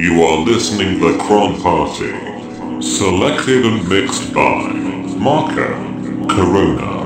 You are listening the Krone Party, selected and mixed by Marco Corona.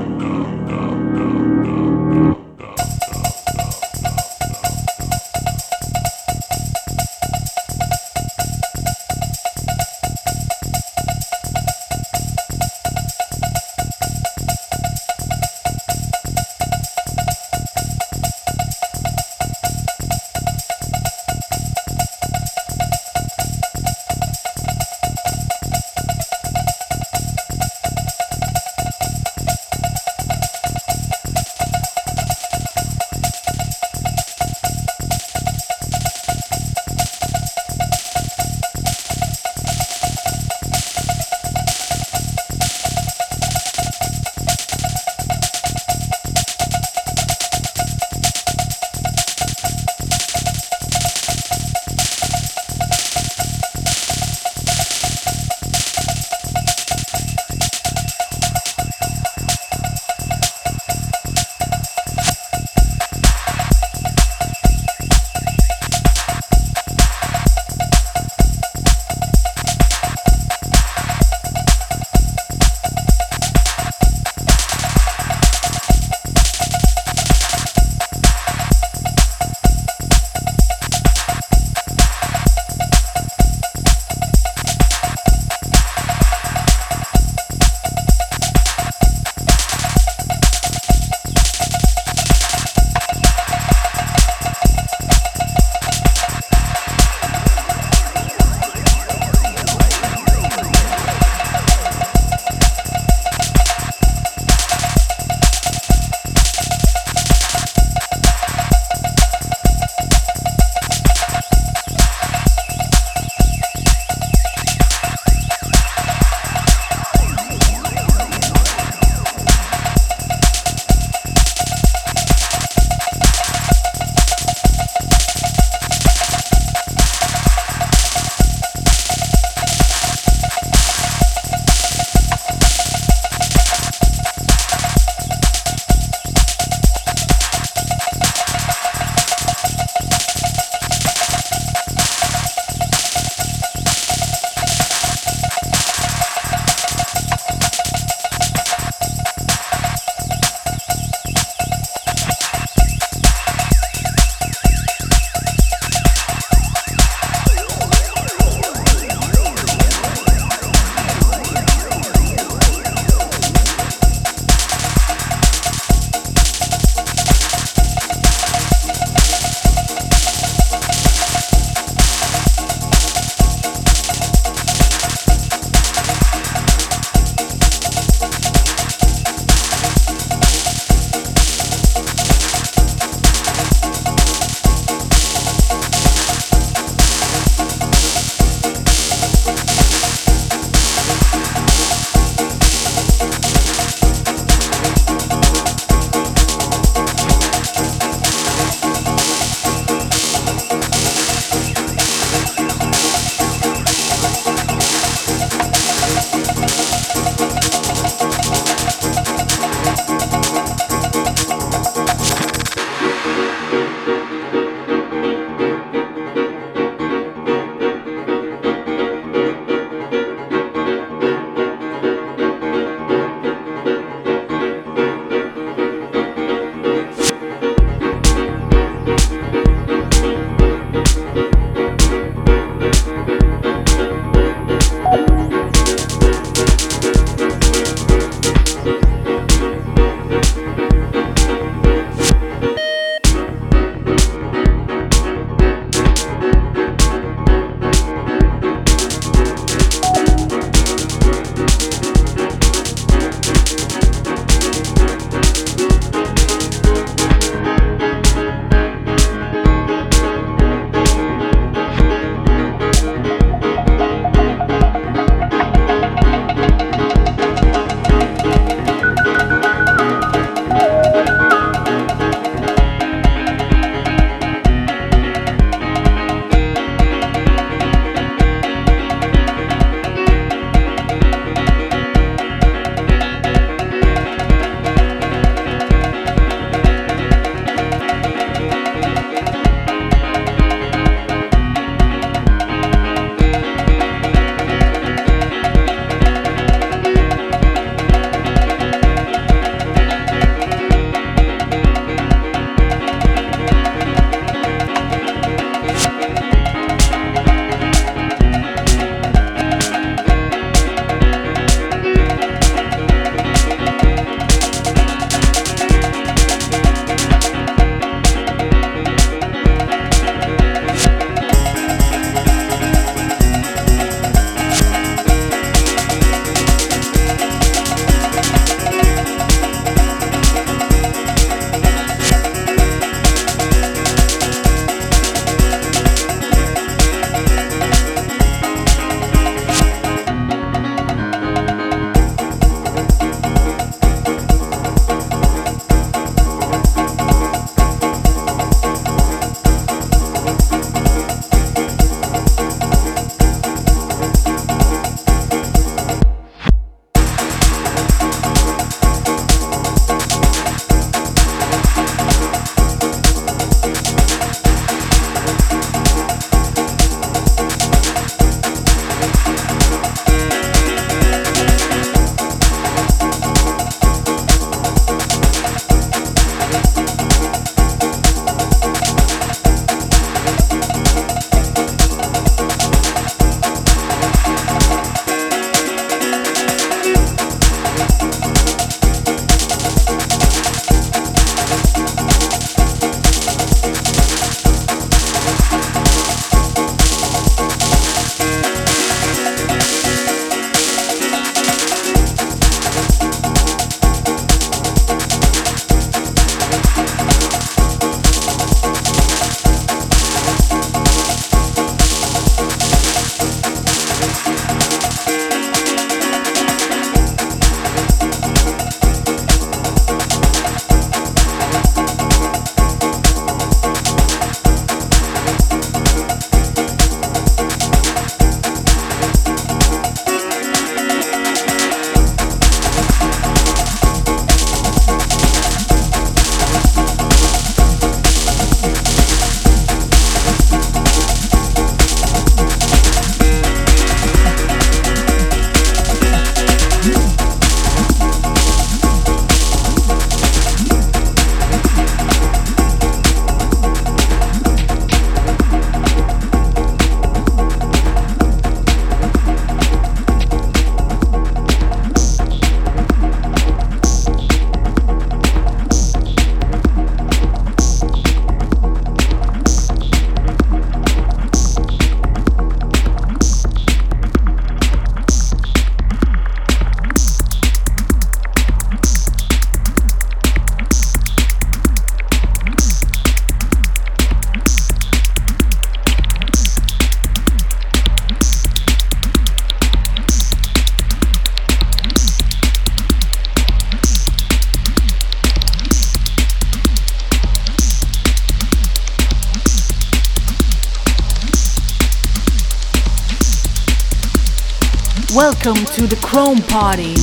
Welcome to the Krone Party.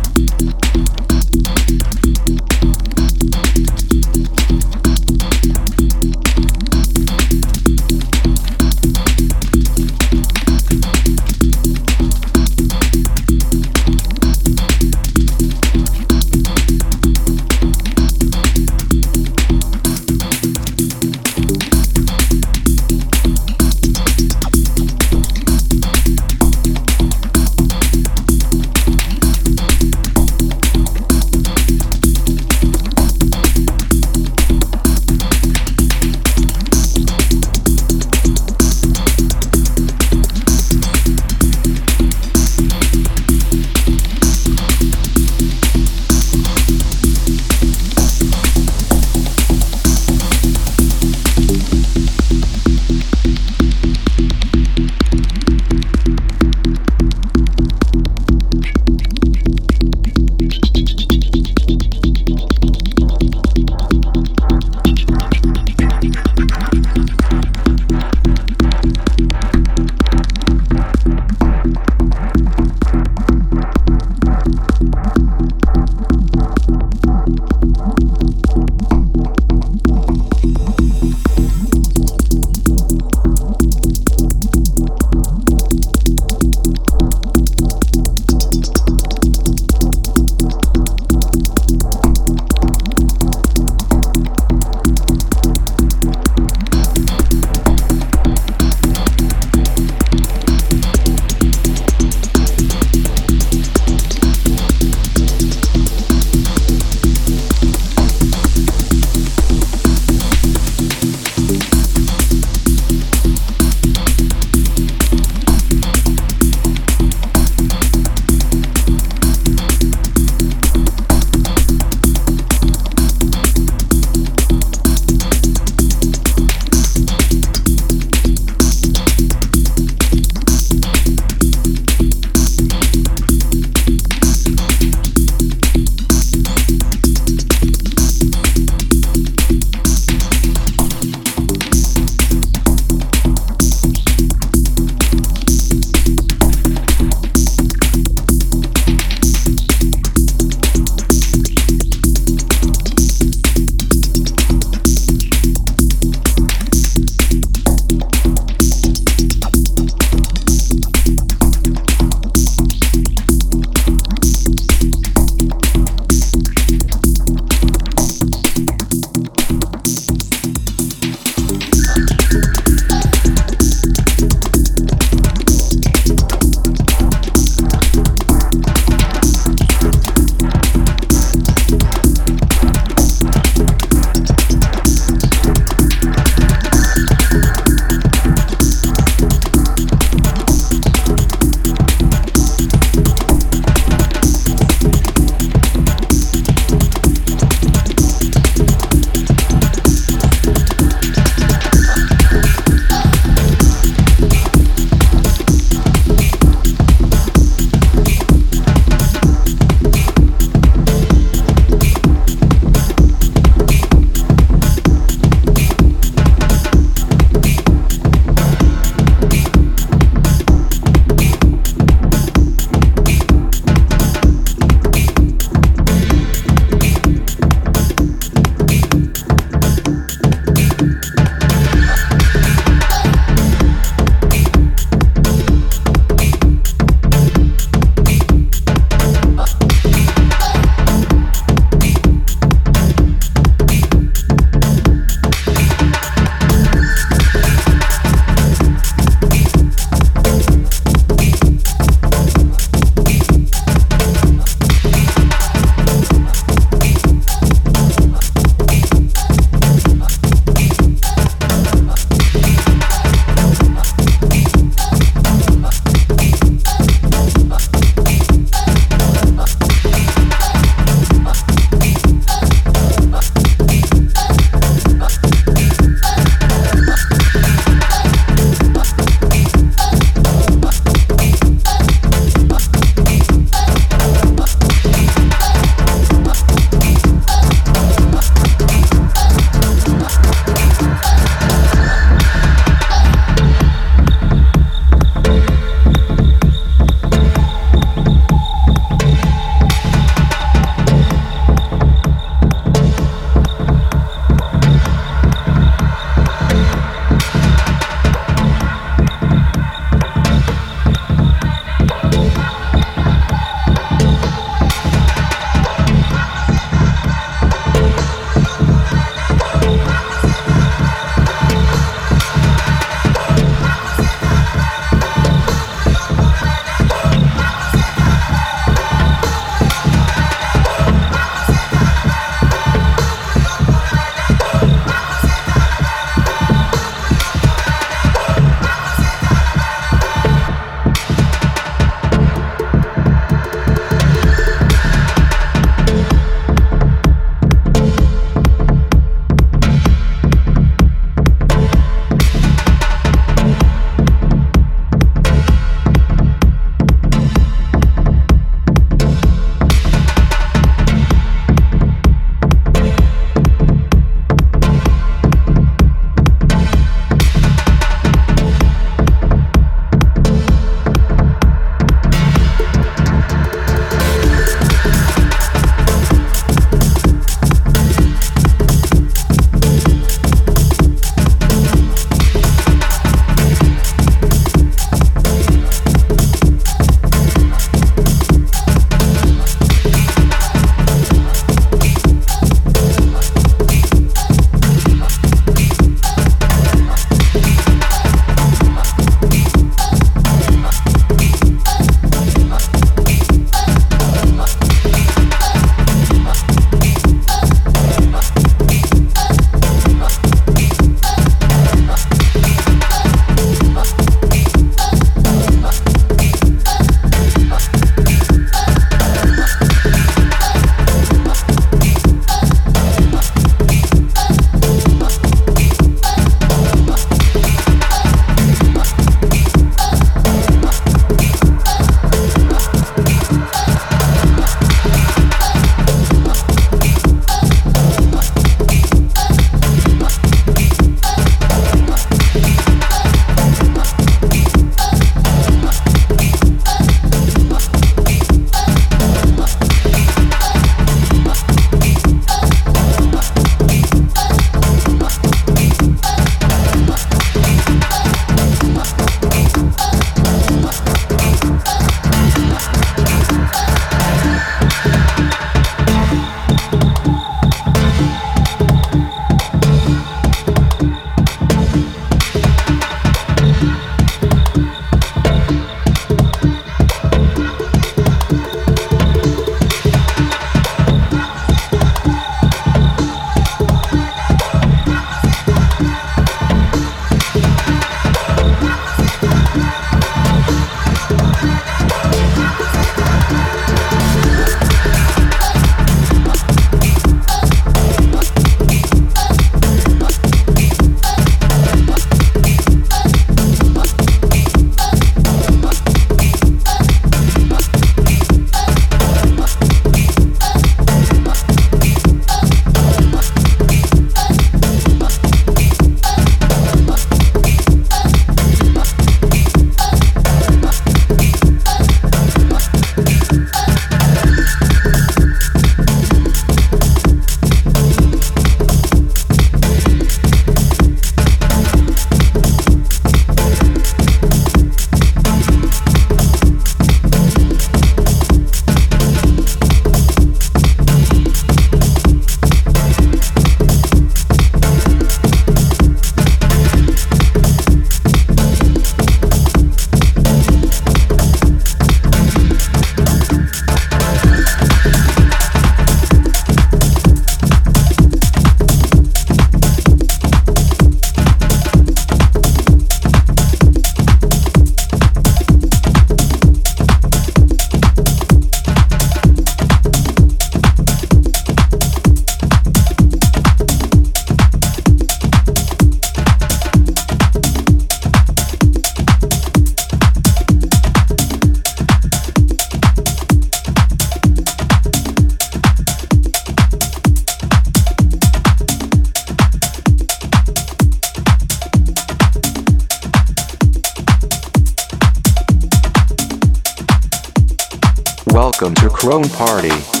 Welcome to Krone Party.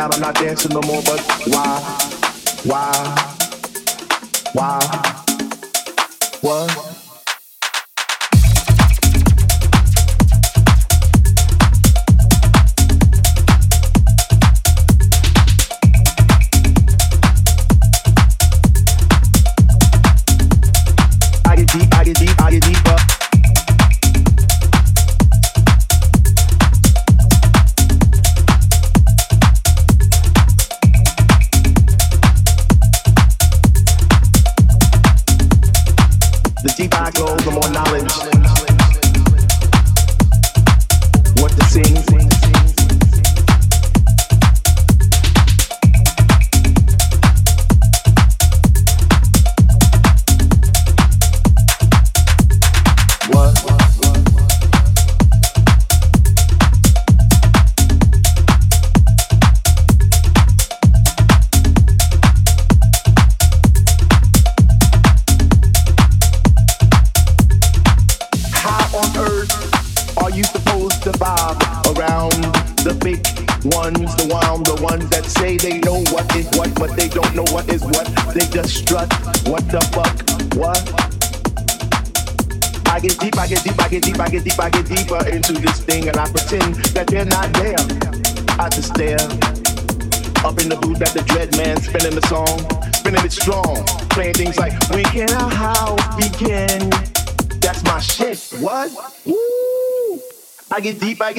Out. I'm not dancing no more, but why? Why?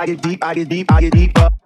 I get deep, I get deep, I get deep The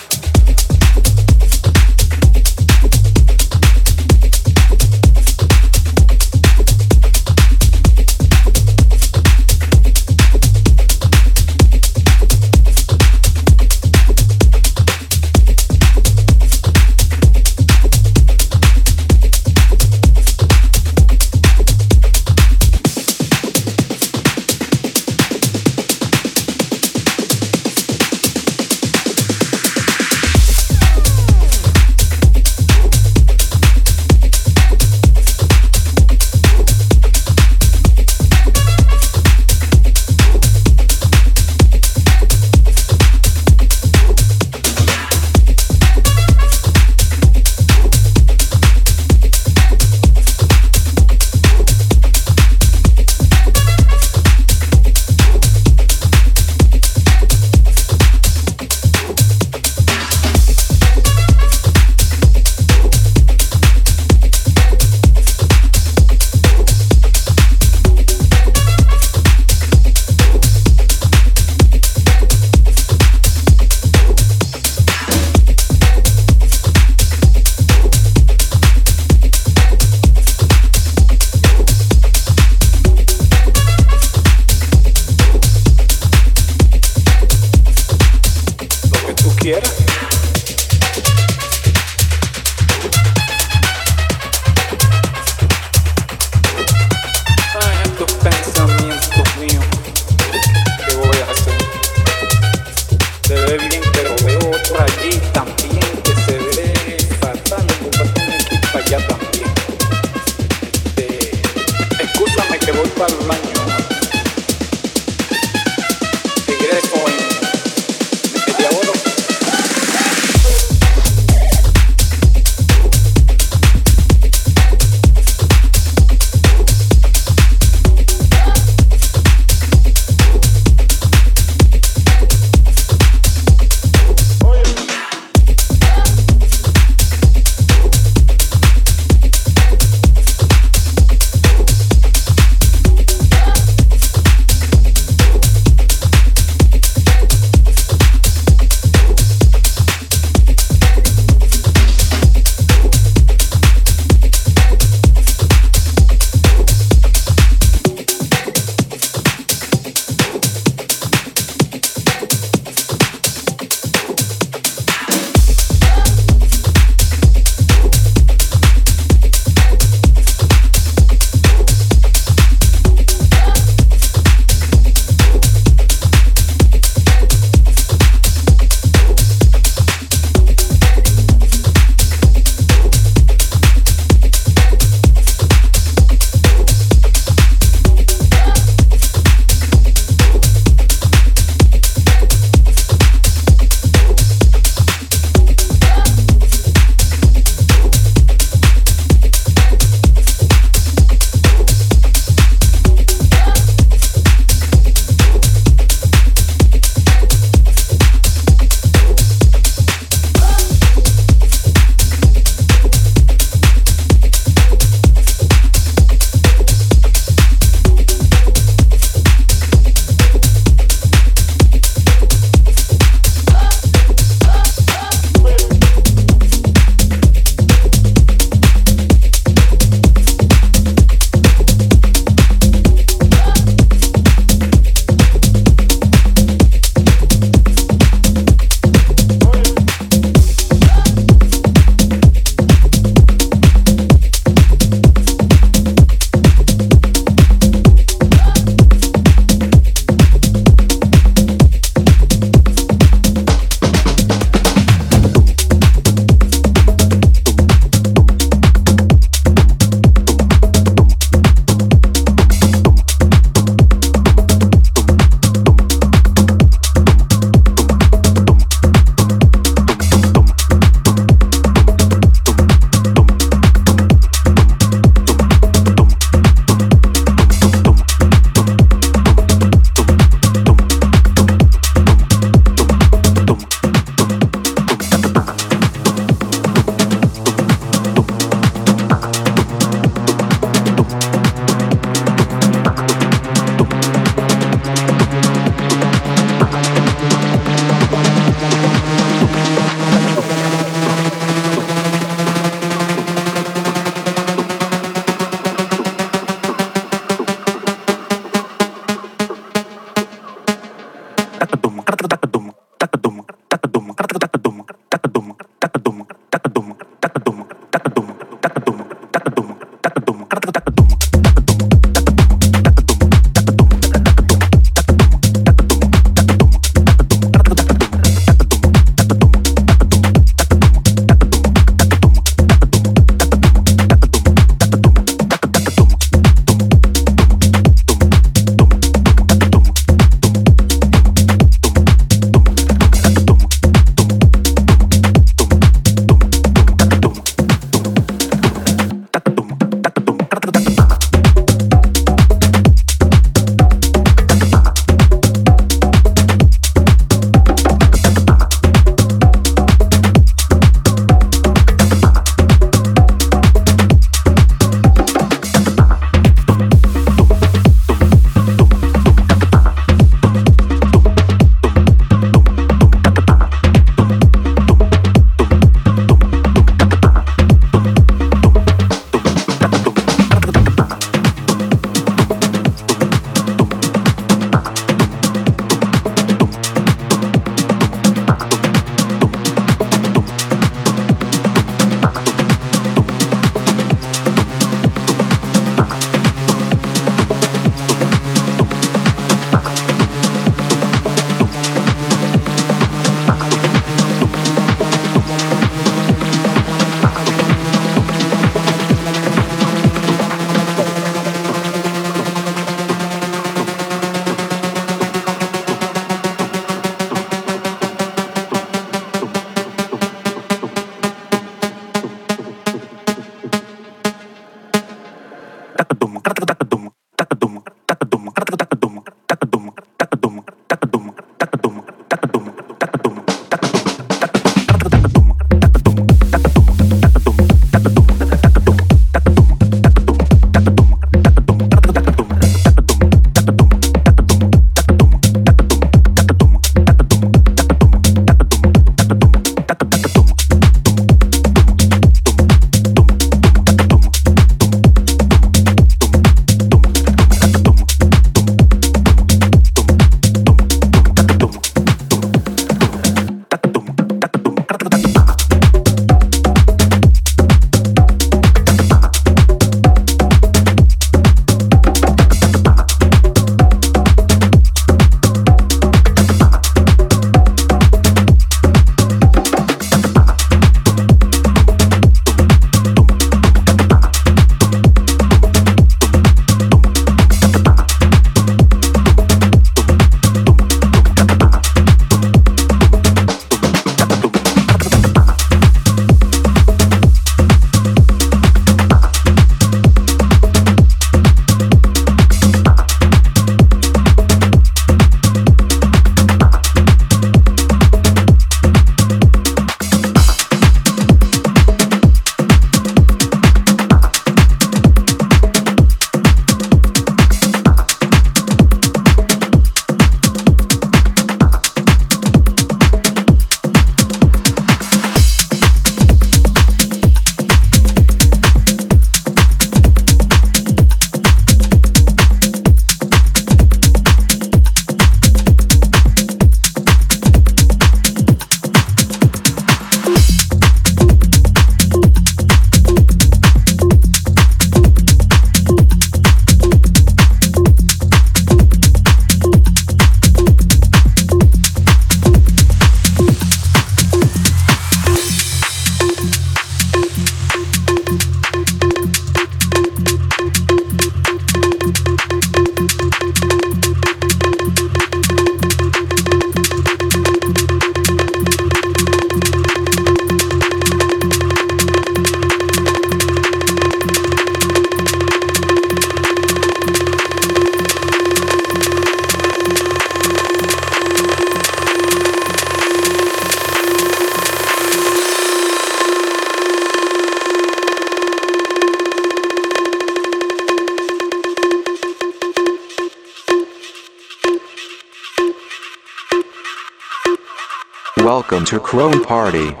To Krone Party.